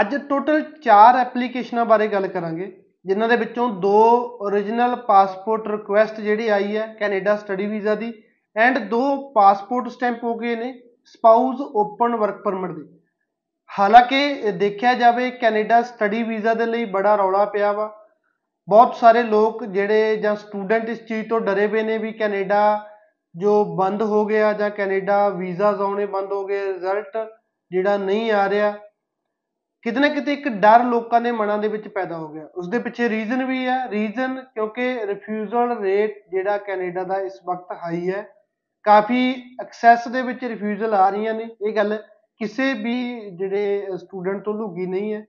ਅੱਜ ਟੋਟਲ 4 ਐਪਲੀਕੇਸ਼ਨਾਂ ਬਾਰੇ ਗੱਲ ਕਰਾਂਗੇ, ਜਿਨ੍ਹਾਂ ਦੇ ਵਿੱਚੋਂ ਦੋ origignal ਪਾਸਪੋਰਟ ਰਿਕੁਐਸਟ ਜਿਹੜੀ ਆਈ ਹੈ ਕੈਨੇਡਾ ਸਟੱਡੀ ਵੀਜ਼ਾ ਦੀ ਐਂਡ ਦੋ ਪਾਸਪੋਰਟ ਸਟੈਂਪ ਹੋ ਗਏ ਨੇ ਸਪਾਊਸ ਓਪਨ ਵਰਕ ਪਰਮਿਟ ਦੇ। ਹਾਲਾਂਕਿ ਦੇਖਿਆ ਜਾਵੇ ਕੈਨੇਡਾ ਸਟੱਡੀ ਵੀਜ਼ਾ ਦੇ ਲਈ ਬੜਾ ਰੌਲਾ ਪਿਆ ਵਾ। ਬਹੁਤ ਸਾਰੇ ਲੋਕ ਜਿਹੜੇ ਜਾਂ ਸਟੂਡੈਂਟ ਇਸ ਚੀਜ਼ ਤੋਂ ਡਰੇ ਪਏ ਨੇ ਵੀ ਕੈਨੇਡਾ ਜੋ ਬੰਦ ਹੋ ਗਿਆ ਜਾਂ ਕੈਨੇਡਾ ਵੀਜ਼ਾਸ ਆਉਣੇ ਬੰਦ ਹੋ ਗਏ ਰਿਜ਼ਲਟ ਜਿਹੜਾ ਨਹੀਂ ਆ ਰਿਹਾ। ਕਿਤੇ ਨਾ ਕਿਤੇ ਇੱਕ ਡਰ ਲੋਕਾਂ ਦੇ ਮਨਾਂ ਦੇ ਵਿੱਚ ਪੈਦਾ ਹੋ ਗਿਆ। ਉਸ ਦੇ ਪਿੱਛੇ ਰੀਜ਼ਨ ਵੀ ਹੈ। ਰੀਜ਼ਨ ਕਿਉਂਕਿ ਰਿਫਿਊਜ਼ਲ ਰੇਟ ਜਿਹੜਾ ਕੈਨੇਡਾ ਦਾ ਇਸ ਵਕਤ ਹਾਈ ਹੈ, ਕਾਫੀ ਐਕਸੈਸ ਦੇ ਵਿੱਚ ਰਿਫਿਊਜ਼ਲ ਆ ਰਹੀਆਂ ਨੇ। ਇਹ ਗੱਲ ਕਿਸੇ ਵੀ ਜਿਹੜੇ ਸਟੂਡੈਂਟ ਤੋਂ ਲੁਕੀ ਨਹੀਂ ਹੈ।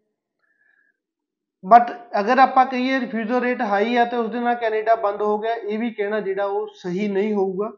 ਬਟ ਅਗਰ ਆਪਾਂ ਕਹੀਏ ਰਿਫਿਊਜ਼ਲ ਰੇਟ ਹਾਈ ਹੈ ਤੇ ਉਸ ਦੇ ਨਾਲ ਕੈਨੇਡਾ ਬੰਦ ਹੋ ਗਿਆ। ਇਹ ਵੀ ਕਹਿਣਾ ਜਿਹੜਾ ਉਹ ਸਹੀ ਨਹੀਂ ਹੋਊਗਾ।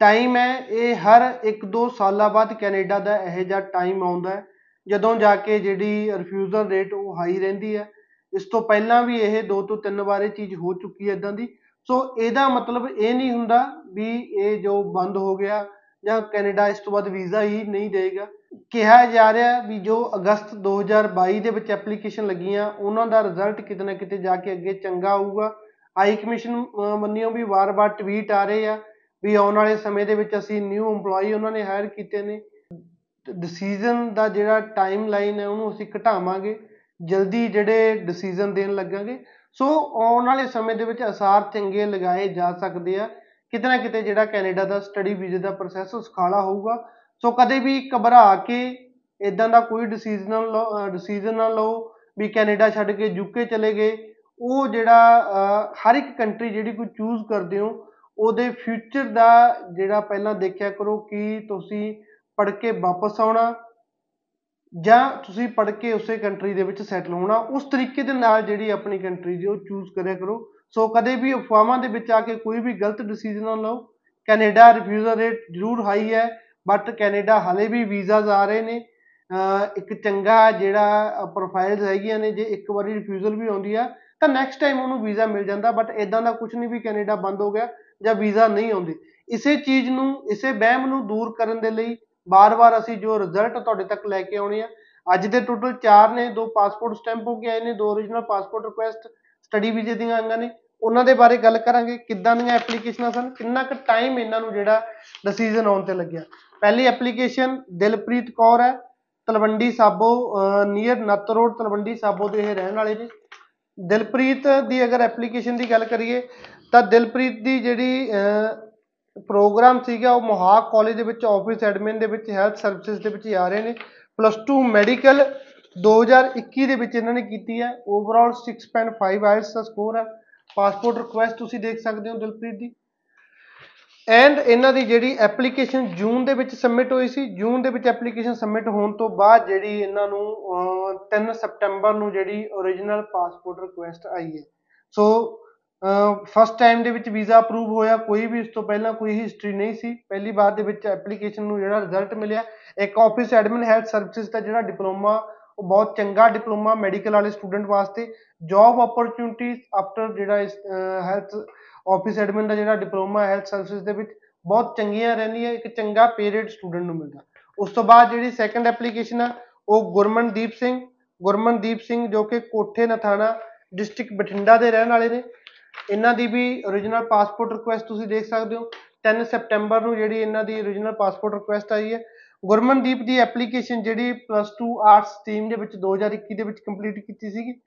ਟਾਈਮ ਹੈ, ਇਹ ਹਰ 1-2 ਸਾਲਾਂ ਬਾਅਦ ਕੈਨੇਡਾ ਦਾ ਇਹੋ ਜਿਹਾ ਟਾਈਮ ਆਉਂਦਾ ਹੈ। ਜਦੋਂ ਜਾ ਕੇ ਜਿਹੜੀ ਰਿਫਿਊਜ਼ਲ ਰੇਟ ਉਹ ਹਾਈ ਰਹਿੰਦੀ ਹੈ, ਇਸ ਤੋਂ ਪਹਿਲਾਂ ਵੀ ਇਹ ਦੋ ਤੋਂ ਤਿੰਨ ਵਾਰ ਇਹ ਚੀਜ਼ ਹੋ ਚੁੱਕੀ ਹੈ ਇਦਾਂ ਦੀ। ਸੋ ਇਹਦਾ ਮਤਲਬ ਇਹ ਨਹੀਂ ਹੁੰਦਾ ਵੀ ਇਹ ਜੋ ਬੰਦ ਹੋ ਗਿਆ ਜਾਂ ਕੈਨੇਡਾ ਇਸ ਤੋਂ ਬਾਅਦ ਵੀਜ਼ਾ ਹੀ ਨਹੀਂ ਦੇਗਾ। ਕਿਹਾ ਜਾ ਰਿਹਾ ਵੀ ਜੋ ਅਗਸਤ 2022 ਦੇ ਵਿੱਚ ਐਪਲੀਕੇਸ਼ਨ ਲੱਗੀਆਂ, ਉਹਨਾਂ ਦਾ ਰਿਜ਼ਲਟ ਕਿਤੇ ਨਾ ਕਿਤੇ ਜਾ ਕੇ ਅੱਗੇ ਚੰਗਾ ਆਊਗਾ। ਹਾਈ ਕਮਿਸ਼ਨ ਮੰਨਿਓ ਵੀ ਵਾਰ-ਵਾਰ ਟਵੀਟ ਆ ਰਹੇ ਆ ਵੀ ਆਉਣ ਵਾਲੇ ਸਮੇਂ ਦੇ ਵਿੱਚ ਅਸੀਂ ਨਿਊ EMPLOYE ਉਹਨਾਂ ਨੇ ਹਾਇਰ ਕੀਤੇ ਨੇ। ਡਿਸੀਜਨ ਦਾ ਜਿਹੜਾ ਟਾਈਮ ਲਾਈਨ ਹੈ ਉਹਨੂੰ ਅਸੀਂ ਘਟਾਵਾਂਗੇ, ਜਲਦੀ ਜਿਹੜੇ ਡਿਸੀਜਨ ਦੇਣ ਲੱਗਾਂਗੇ। ਸੋ ਆਉਣ ਵਾਲੇ ਸਮੇਂ ਦੇ ਵਿੱਚ ਅਸਾਰ ਚੰਗੇ ਲਗਾਏ ਜਾ ਸਕਦੇ ਆ। ਕਿਤੇ ਨਾ ਕਿਤੇ ਜਿਹੜਾ ਕੈਨੇਡਾ ਦਾ ਸਟੱਡੀ ਵੀਜ਼ੇ ਦਾ ਪ੍ਰੋਸੈਸ ਸੁਖਾਲਾ ਹੋਊਗਾ। ਸੋ ਕਦੇ ਵੀ ਘਬਰਾ ਕੇ ਇਦਾਂ ਦਾ ਕੋਈ ਡਿਸੀਜਨ ਡਿਸੀਜਨ ਨਾ ਲਓ ਵੀ ਕੈਨੇਡਾ ਛੱਡ ਕੇ ਯੂਕੇ ਚਲੇ ਗਏ। ਉਹ ਜਿਹੜਾ ਹਰ ਇੱਕ ਕੰਟਰੀ ਜਿਹੜੀ ਕੋਈ ਚੂਜ਼ ਕਰਦੇ ਹੋ, ਉਹਦੇ ਫਿਊਚਰ ਦਾ ਜਿਹੜਾ ਪਹਿਲਾਂ ਦੇਖਿਆ ਕਰੋ ਕਿ ਤੁਸੀਂ ਪੜ੍ਹ ਕੇ ਵਾਪਸ ਆਉਣਾ ਜਾਂ ਤੁਸੀਂ ਪੜ੍ਹ ਕੇ ਉਸੇ ਕੰਟਰੀ ਦੇ ਵਿੱਚ ਸੈਟਲ ਹੋਣਾ, ਉਸ ਤਰੀਕੇ ਦੇ ਨਾਲ ਜਿਹੜੀ ਆਪਣੀ ਕੰਟਰੀ ਦੀ ਉਹ ਚੂਜ਼ ਕਰਿਆ ਕਰੋ। ਸੋ ਕਦੇ ਵੀ ਅਫਵਾਹਾਂ ਦੇ ਵਿੱਚ ਆ ਕੇ ਕੋਈ ਵੀ ਗਲਤ ਡਿਸੀਜਨ ਨਾ ਲਓ। ਕੈਨੇਡਾ ਰਿਫਿਊਜ਼ਲ ਰੇਟ ਜ਼ਰੂਰ ਹਾਈ ਹੈ ਬਟ ਕੈਨੇਡਾ ਹਲੇ ਵੀ ਵੀਜ਼ਾਸ ਆ ਰਹੇ ਨੇ। ਇੱਕ ਚੰਗਾ ਜਿਹੜਾ ਪ੍ਰੋਫਾਈਲਸ ਹੈਗੀਆਂ ਨੇ, ਜੇ ਇੱਕ ਵਾਰੀ ਰਿਫਿਊਜ਼ਲ ਵੀ ਆਉਂਦੀ ਆ, ਤਾਂ ਨੈਕਸਟ ਟਾਈਮ ਉਹਨੂੰ ਵੀਜ਼ਾ ਮਿਲ ਜਾਂਦਾ ਬਟ ਇਦਾਂ ਦਾ ਕੁਝ ਨਹੀਂ ਵੀ ਕੈਨੇਡਾ ਬੰਦ ਹੋ ਗਿਆ ਜਾਂ ਵੀਜ਼ਾ ਨਹੀਂ ਆਉਂਦੇ। ਇਸੇ ਚੀਜ਼ ਨੂੰ, ਇਸੇ ਵਹਿਮ ਨੂੰ ਦੂਰ ਕਰਨ ਦੇ ਲਈ ਬਾਰ-ਬਾਰ ਅਸੀਂ ਜੋ ਰਿਜ਼ਲਟ ਤੁਹਾਡੇ ਤੱਕ ਲੈ ਕੇ ਆਉਣੇ ਆ, ਅੱਜ ਦੇ ਟੋਟਲ 4 ਨੇ, ਦੋ ਪਾਸਪੋਰਟ ਸਟੈਂਪ ਹੋ ਕੇ ਆਏ ਨੇ, ਦੋ origignal ਪਾਸਪੋਰਟ ਰਿਕੁਐਸਟ ਸਟੱਡੀ ਵੀਜ਼ੇ ਦੀਆਂ ਆਈਆਂ ਨੇ, ਉਹਨਾਂ ਦੇ ਬਾਰੇ ਗੱਲ ਕਰਾਂਗੇ, ਕਿੱਦਾਂ ਦੀਆਂ ਐਪਲੀਕੇਸ਼ਨਾਂ ਸਨ, ਕਿੰਨਾ ਕੁ ਟਾਈਮ ਇਹਨਾਂ ਨੂੰ ਜਿਹੜਾ ਡਿਸੀਜਨ ਆਉਣ ਤੇ ਲੱਗਿਆ। ਪਹਿਲੀ ਐਪਲੀਕੇਸ਼ਨ ਦਿਲਪ੍ਰੀਤ ਕੌਰ ਹੈ, ਤਲਵੰਡੀ ਸਾਬੋ ਨੀਅਰ ਨੱਤ ਰੋਡ, ਤਲਵੰਡੀ ਸਾਬੋ ਦੇ ਇਹ ਰਹਿਣ ਵਾਲੇ ਨੇ। ਦਿਲਪ੍ਰੀਤ ਦੀ ਅਗਰ ਐਪਲੀਕੇਸ਼ਨ ਦੀ ਗੱਲ ਕਰੀਏ, ਤਾਂ ਦਿਲਪ੍ਰੀਤ ਦੀ ਜਿਹੜੀ ਪ੍ਰੋਗਰਾਮ ਸੀਗਾ, ਉਹ ਮੋਹਾਕ ਕਾਲਜ ਦੇ ਵਿੱਚ ਆਫਿਸ ਐਡਮਿਨ ਦੇ ਵਿੱਚ ਹੈਲਥ ਸਰਵਿਸਿਜ਼ ਦੇ ਵਿੱਚ ਆ ਰਹੇ ਨੇ। ਪਲੱਸ 2 ਮੈਡੀਕਲ 2021 ਦੇ ਵਿੱਚ ਇਹਨਾਂ ਨੇ ਕੀਤੀ ਹੈ। ਓਵਰਆਲ 6.5 ਆਇਲਸ ਦਾ ਸਕੋਰ ਹੈ। ਪਾਸਪੋਰਟ ਰਿਕੁਐਸਟ ਤੁਸੀਂ ਦੇਖ ਸਕਦੇ ਹੋ, ਦਿਲਪ੍ਰੀਤ ਦੀ ਐਂਡ ਇਹਨਾਂ ਦੀ ਜਿਹੜੀ ਐਪਲੀਕੇਸ਼ਨ ਜੂਨ ਦੇ ਵਿੱਚ ਸਬਮਿਟ ਹੋਈ ਸੀ। ਜੂਨ ਦੇ ਵਿੱਚ ਐਪਲੀਕੇਸ਼ਨ ਸਬਮਿਟ ਹੋਣ ਤੋਂ ਬਾਅਦ ਜਿਹੜੀ ਇਹਨਾਂ ਨੂੰ 3 ਸਪਟੈਂਬਰ ਨੂੰ ਜਿਹੜੀ origignal ਪਾਸਪੋਰਟ ਰਿਕੁਐਸਟ ਆਈ ਹੈ। ਸੋ ਫਸਟ ਟਾਈਮ ਦੇ ਵਿੱਚ ਵੀਜ਼ਾ ਅਪਰੂਵ ਹੋਇਆ, ਕੋਈ ਵੀ ਇਸ ਤੋਂ ਪਹਿਲਾਂ ਕੋਈ ਹਿਸਟਰੀ ਨਹੀਂ ਸੀ। ਪਹਿਲੀ ਵਾਰ ਦੇ ਵਿੱਚ ਐਪਲੀਕੇਸ਼ਨ ਨੂੰ ਜਿਹੜਾ ਰਿਜ਼ਲਟ ਮਿਲਿਆ। ਇੱਕ ਆਫਿਸ ਐਡਮਿਨ ਹੈਲਥ ਸਰਵਿਸਿਜ਼ ਦਾ ਜਿਹੜਾ ਡਿਪਲੋਮਾ ਉਹ ਬਹੁਤ ਚੰਗਾ ਡਿਪਲੋਮਾ ਮੈਡੀਕਲ ਵਾਲੇ ਸਟੂਡੈਂਟ ਵਾਸਤੇ। ਜੌਬ ਅਪਰਚੂਨਿਟੀਜ਼ ਆਫਟਰ ਜਿਹੜਾ ਇਸ ਹੈਲਥ ਆਫਿਸ ਐਡਮਿਨ ਦਾ ਜਿਹੜਾ ਡਿਪਲੋਮਾ ਹੈਲਥ ਸਰਵਿਸਿਜ਼ ਦੇ ਵਿੱਚ, ਬਹੁਤ ਚੰਗੀਆਂ ਰਹਿੰਦੀਆਂ, ਇੱਕ ਚੰਗਾ ਪੀਰੀਅਡ ਸਟੂਡੈਂਟ ਨੂੰ ਮਿਲਦਾ। ਉਸ ਤੋਂ ਬਾਅਦ ਜਿਹੜੀ ਸੈਕੰਡ ਐਪਲੀਕੇਸ਼ਨ ਆ, ਉਹ ਗੁਰਮਨਦੀਪ ਸਿੰਘ ਗੁਰਮਨਦੀਪ ਸਿੰਘ ਜੋ ਕਿ ਕੋਠੇ ਨਥਾਣਾ ਡਿਸਟ੍ਰਿਕਟ ਬਠਿੰਡਾ ਦੇ ਰਹਿਣ ਵਾਲੇ ਨੇ। ਇਹਨਾਂ ਦੀ ਵੀ origignal ਪਾਸਪੋਰਟ ਰਿਕੁਐਸਟ ਤੁਸੀਂ ਦੇਖ ਸਕਦੇ ਹੋ। 10 ਸਪਟੈਂਬਰ ਨੂੰ ਜਿਹੜੀ ਇਹਨਾਂ ਦੀ origignal ਪਾਸਪੋਰਟ ਰਿਕੁਐਸਟ ਆਈ ਹੈ। ਗੁਰਮਨਦੀਪ ਦੀ ਐਪਲੀਕੇਸ਼ਨ ਜਿਹੜੀ ਪਲੱਸ 2 ਆਰਟਸ ਸਟਰੀਮ ਦੇ ਵਿੱਚ 2021 ਦੇ ਵਿੱਚ ਕੰਪਲੀਟ ਕੀਤੀ ਸੀਗੀ।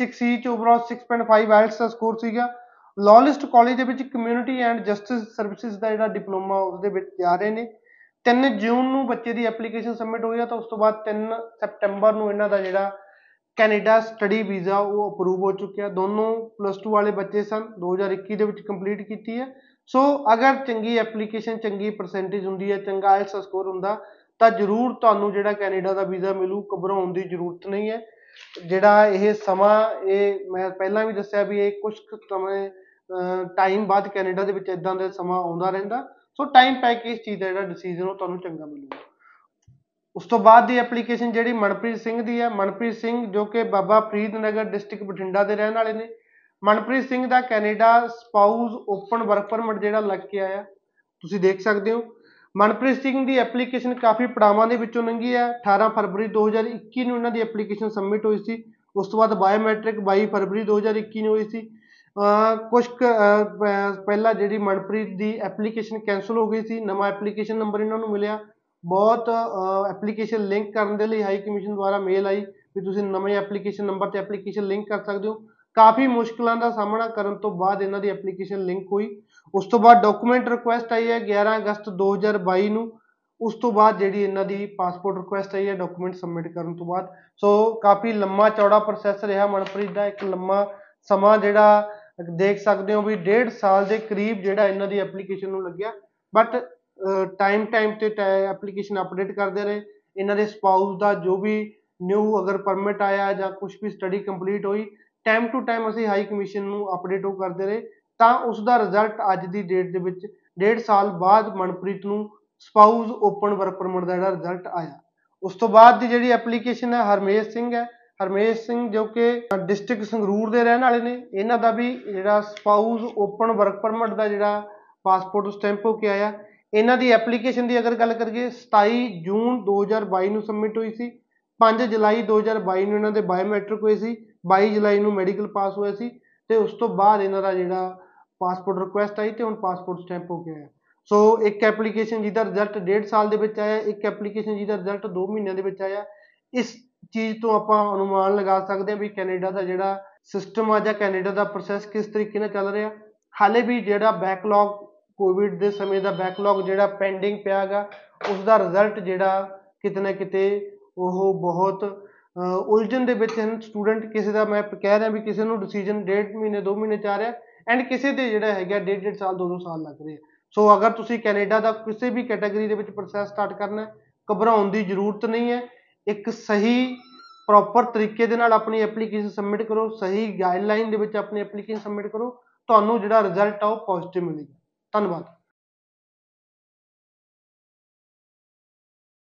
6 ਚ ਓਵਰਆਲ 6.5 ਆਇਲਟਸ ਦਾ ਸਕੋਰ ਸੀਗਾ। ਲਾਲਿਸਟ ਕਾਲਜ ਦੇ ਵਿੱਚ ਕਮਿਊਨਿਟੀ ਐਂਡ ਜਸਟਿਸ ਸਰਵਿਸਿਜ਼ ਦਾ ਜਿਹੜਾ ਡਿਪਲੋਮਾ ਉਸ ਦੇ ਵਿੱਚ ਜਾ ਰਹੇ ਨੇ। 3 ਜੂਨ ਨੂੰ ਬੱਚੇ ਦੀ ਐਪਲੀਕੇਸ਼ਨ ਸਬਮਿਟ ਹੋਈ ਆ ਤਾਂ ਉਸ ਤੋਂ ਬਾਅਦ 3 ਸਪਟੈਂਬਰ ਨੂੰ ਇਹਨਾਂ ਦਾ ਜਿਹੜਾ ਕੈਨੇਡਾ ਸਟੱਡੀ ਵੀਜ਼ਾ ਉਹ ਅਪਰੂਵ ਹੋ ਚੁੱਕਿਆ। ਦੋਨੋਂ ਪਲੱਸ 2 ਵਾਲੇ ਬੱਚੇ ਸਨ। 2021 ਦੇ ਵਿੱਚ ਕੰਪਲੀਟ ਕੀਤੀ ਹੈ। ਸੋ ਅਗਰ ਚੰਗੀ ਐਪਲੀਕੇਸ਼ਨ ਚੰਗੀ ਪਰਸੈਂਟੇਜ ਹੁੰਦੀ ਹੈ, ਚੰਗਾ ਆਇਲਸ ਸਕੋਰ ਹੁੰਦਾ, ਤਾਂ ਜ਼ਰੂਰ ਤੁਹਾਨੂੰ ਜਿਹੜਾ ਕੈਨੇਡਾ ਦਾ ਵੀਜ਼ਾ ਮਿਲੂ, ਘਬਰਾਉਣ ਦੀ ਜ਼ਰੂਰਤ ਨਹੀਂ ਹੈ। ਜਿਹੜਾ ਇਹ ਸਮਾਂ, ਇਹ ਮੈਂ ਪਹਿਲਾਂ ਵੀ ਦੱਸਿਆ ਵੀ ਇਹ ਕੁਝ ਸਮੇਂ ਟਾਈਮ ਬਾਅਦ ਕੈਨੇਡਾ ਦੇ ਵਿੱਚ ਇਦਾਂ ਦਾ ਸਮਾਂ ਆਉਂਦਾ ਰਹਿੰਦਾ। ਸੋ ਟਾਈਮ ਪੈ ਕੇ ਇਸ ਚੀਜ਼ ਦਾ ਜਿਹੜਾ ਡਿਸੀਜਨ ਉਹ ਤੁਹਾਨੂੰ ਚੰਗਾ ਮਿਲੂਗਾ। ਉਸ ਤੋਂ ਬਾਅਦ ਦੀ ਐਪਲੀਕੇਸ਼ਨ ਜਿਹੜੀ ਮਨਪ੍ਰੀਤ ਸਿੰਘ ਦੀ ਹੈ। ਮਨਪ੍ਰੀਤ ਸਿੰਘ ਜੋ ਕਿ ਬਾਬਾ ਫਰੀਦ ਨਗਰ ਡਿਸਟ੍ਰਿਕਟ ਬਠਿੰਡਾ ਦੇ ਰਹਿਣ ਵਾਲੇ ਨੇ। ਮਨਪ੍ਰੀਤ ਸਿੰਘ ਦਾ Canada spouse open work permit ਜਿਹੜਾ ਲੱਗ ਕੇ ਆਇਆ। ਤੁਸੀਂ ਦੇਖ ਸਕਦੇ ਹੋ। ਮਨਪ੍ਰੀਤ ਸਿੰਘ ਦੀ ਐਪਲੀਕੇਸ਼ਨ ਕਾਫੀ ਪੜਾਵਾਂ ਦੇ ਵਿੱਚੋਂ ਲੰਘੀ ਹੈ। 18 ਫਰਵਰੀ 2021 ਨੂੰ ਇਹਨਾਂ ਦੀ ਐਪਲੀਕੇਸ਼ਨ ਸਬਮਿਟ ਹੋਈ ਸੀ। ਉਸ ਤੋਂ ਬਾਅਦ ਬਾਇਓਮੈਟ੍ਰਿਕ 22 ਫਰਵਰੀ 2021 ਨੂੰ ਹੋਈ ਸੀ। ਕੁਝ ਪਹਿਲਾਂ ਜਿਹੜੀ ਮਨਪ੍ਰੀਤ ਦੀ ਐਪਲੀਕੇਸ਼ਨ ਕੈਂਸਲ ਹੋ ਗਈ ਸੀ। ਨਵਾਂ ਐਪਲੀਕੇਸ਼ਨ ਨੰਬਰ ਇਹਨਾਂ ਨੂੰ ਮਿਲਿਆ। ਬਹੁਤ ਐਪਲੀਕੇਸ਼ਨ ਲਿੰਕ ਕਰਨ ਦੇ ਲਈ ਹਾਈ ਕਮਿਸ਼ਨ ਦੁਆਰਾ ਮੇਲ ਆਈ ਵੀ ਤੁਸੀਂ ਨਵੇਂ ਐਪਲੀਕੇਸ਼ਨ ਨੰਬਰ ਤੇ ਐਪਲੀਕੇਸ਼ਨ ਲਿੰਕ ਕਰ ਸਕਦੇ ਹੋ। ਕਾਫੀ ਮੁਸ਼ਕਲਾਂ ਦਾ ਸਾਹਮਣਾ ਕਰਨ ਤੋਂ ਬਾਅਦ ਇਹਨਾਂ ਦੀ ਐਪਲੀਕੇਸ਼ਨ ਲਿੰਕ ਹੋਈ। ਉਸ ਤੋਂ ਬਾਅਦ ਡਾਕੂਮੈਂਟ ਰਿਕੁਐਸਟ ਆਈ ਹੈ 11 ਅਗਸਤ 2022 ਨੂੰ। ਉਸ ਤੋਂ ਬਾਅਦ ਜਿਹੜੀ ਇਹਨਾਂ ਦੀ ਪਾਸਪੋਰਟ ਰਿਕੁਐਸਟ ਆਈ ਹੈ ਡਾਕੂਮੈਂਟ ਸਬਮਿਟ ਕਰਨ ਤੋਂ ਬਾਅਦ। ਸੋ ਕਾਫੀ ਲੰਮਾ ਚੌੜਾ ਪ੍ਰੋਸੈਸ ਰਿਹਾ ਮਨਪ੍ਰੀਤ ਦਾ। ਇੱਕ ਲੰਮਾ ਸਮਾਂ ਜਿਹੜਾ ਦੇਖ ਸਕਦੇ ਹੋ ਵੀ ਡੇਢ ਸਾਲ ਦੇ ਕਰੀਬ ਜਿਹੜਾ ਇਹਨਾਂ ਦੀ ਐਪਲੀਕੇਸ਼ਨ ਨੂੰ ਲੱਗਿਆ। ਬਟ ਟਾਈਮ ਟਾਈਮ ਤੇ ਐਪਲੀਕੇਸ਼ਨ ਅਪਡੇਟ ਕਰਦੇ ਰਹੇ। ਇਹਨਾਂ ਦੇ ਸਪਾਊਸ ਦਾ ਜੋ ਵੀ ਨਿਊ ਅਗਰ ਪਰਮਿਟ ਆਇਆ ਜਾਂ ਕੁਝ ਵੀ ਸਟੱਡੀ ਕੰਪਲੀਟ ਹੋਈ ਟਾਈਮ ਟੂ ਟਾਈਮ ਅਸੀਂ ਹਾਈ ਕਮਿਸ਼ਨ ਨੂੰ ਅਪਡੇਟ ਉਹ ਕਰਦੇ ਰਹੇ। ਤਾਂ ਉਸ ਦਾ ਰਿਜ਼ਲਟ ਅੱਜ ਦੀ ਡੇਟ ਦੇ ਵਿੱਚ ਡੇਢ ਸਾਲ ਬਾਅਦ ਮਨਪ੍ਰੀਤ ਨੂੰ ਸਪਾਊਸ ਓਪਨ ਵਰਕ ਪਰਮਿਟ ਦਾ ਜਿਹੜਾ ਰਿਜ਼ਲਟ ਆਇਆ। ਉਸ ਤੋਂ ਬਾਅਦ ਦੀ ਜਿਹੜੀ ਐਪਲੀਕੇਸ਼ਨ ਹੈ ਹਰਮੇਸ਼ ਸਿੰਘ ਹੈ। ਹਰਮੇਸ਼ ਸਿੰਘ ਜੋ ਕਿ ਡਿਸਟ੍ਰਿਕਟ ਸੰਗਰੂਰ ਦੇ ਰਹਿਣ ਵਾਲੇ ਨੇ, ਇਹਨਾਂ ਦਾ ਵੀ ਜਿਹੜਾ ਸਪਾਊਸ ਓਪਨ ਵਰਕ ਪਰਮਿਟ ਦਾ ਜਿਹੜਾ ਪਾਸਪੋਰਟ ਸਟੈਂਪ ਹੋ ਕੇ ਆਇਆ। ਇਹਨਾਂ ਦੀ ਐਪਲੀਕੇਸ਼ਨ ਦੀ ਅਗਰ ਗੱਲ ਕਰੀਏ 27 ਜੂਨ 2022 ਨੂੰ ਸਬਮਿਟ ਹੋਈ ਸੀ 5 ਜੁਲਾਈ 2022 ਨੂੰ ਇਹਨਾਂ ਦੇ ਬਾਇਓਮੈਟ੍ਰਿਕ ਹੋਏ ਸੀ 22 ਜੁਲਾਈ ਨੂੰ ਮੈਡੀਕਲ ਪਾਸ ਹੋਇਆ ਸੀ ਤੇ ਉਸ ਤੋਂ ਬਾਅਦ ਇਹਨਾਂ ਦਾ ਜਿਹੜਾ ਪਾਸਪੋਰਟ ਰਿਕੁਐਸਟ ਆਈ ਤੇ ਹੁਣ ਪਾਸਪੋਰਟ ਸਟੈਂਪ ਹੋ ਕੇ ਆਇਆ। ਸੋ ਇੱਕ ਐਪਲੀਕੇਸ਼ਨ ਜਿਹਦਾ ਰਿਜ਼ਲਟ 1.5 ਸਾਲ ਦੇ ਵਿੱਚ ਆਇਆ, ਇੱਕ ਐਪਲੀਕੇਸ਼ਨ ਜਿਹਦਾ ਰਿਜ਼ਲਟ 2 ਮਹੀਨਿਆਂ ਦੇ ਵਿੱਚ ਆਇਆ। ਇਸ ਚੀਜ਼ ਤੋਂ ਆਪਾਂ ਅਨੁਮਾਨ ਲਗਾ ਸਕਦੇ ਹਾਂ ਵੀ ਕੈਨੇਡਾ ਦਾ ਜਿਹੜਾ ਸਿਸਟਮ ਆ ਜਾਂ ਕੈਨੇਡਾ ਦਾ ਪ੍ਰੋਸੈਸ ਕਿਸ ਤਰੀਕੇ ਨਾਲ ਚੱਲ ਰਿਹਾ। ਹਾਲੇ ਵੀ ਜਿਹੜਾ ਬੈਕਲੌਗ ਕੋਵਿਡ ਦੇ ਸਮੇਂ ਦਾ ਬੈਕਲੌਗ ਜਿਹੜਾ ਪੈਂਡਿੰਗ ਪਿਆ ਹੈਗਾ ਉਸ ਦਾ ਰਿਜ਼ਲਟ ਜਿਹੜਾ ਕਿਤੇ ਨਾ ਕਿਤੇ ਉਹ ਬਹੁਤ ਉਲਝਣ ਦੇ ਵਿੱਚ ਹਨ। ਸਟੂਡੈਂਟ ਕਿਸੇ ਦਾ ਮੈਂ ਕਹਿ ਰਿਹਾ ਵੀ ਕਿਸੇ ਨੂੰ ਡਿਸੀਜਨ ਡੇਢ ਮਹੀਨੇ 2 ਮਹੀਨੇ ਚ ਆ ਰਿਹਾ ਐਂਡ ਕਿਸੇ ਦੇ ਜਿਹੜਾ ਹੈਗਾ ਡੇਢ ਡੇਢ ਸਾਲ 2 2 ਸਾਲ ਲੱਗ ਰਹੇ ਸੋ ਅਗਰ ਤੁਸੀਂ ਕੈਨੇਡਾ ਦਾ ਕਿਸੇ ਵੀ ਕੈਟਾਗਰੀ ਦੇ ਵਿੱਚ ਪ੍ਰੋਸੈਸ ਸਟਾਰਟ ਕਰਨਾ ਹੈ, ਘਬਰਾਉਣ ਦੀ ਜ਼ਰੂਰਤ ਨਹੀਂ ਹੈ। ਇੱਕ ਸਹੀ ਪ੍ਰੋਪਰ ਤਰੀਕੇ ਦੇ ਨਾਲ ਆਪਣੀ ਐਪਲੀਕੇਸ਼ਨ ਸਬਮਿਟ ਕਰੋ, ਸਹੀ ਗਾਈਡਲਾਈਨ ਦੇ ਵਿੱਚ ਆਪਣੀ ਐਪਲੀਕੇਸ਼ਨ ਸਬਮਿਟ ਕਰੋ, ਤੁਹਾਨੂੰ ਜਿਹੜਾ ਰਿਜ਼ਲਟ ਆ ਉਹ ਪੋਜ਼ਿਟਿਵ ਮਿਲੇਗਾ। ਧੰਨਵਾਦ।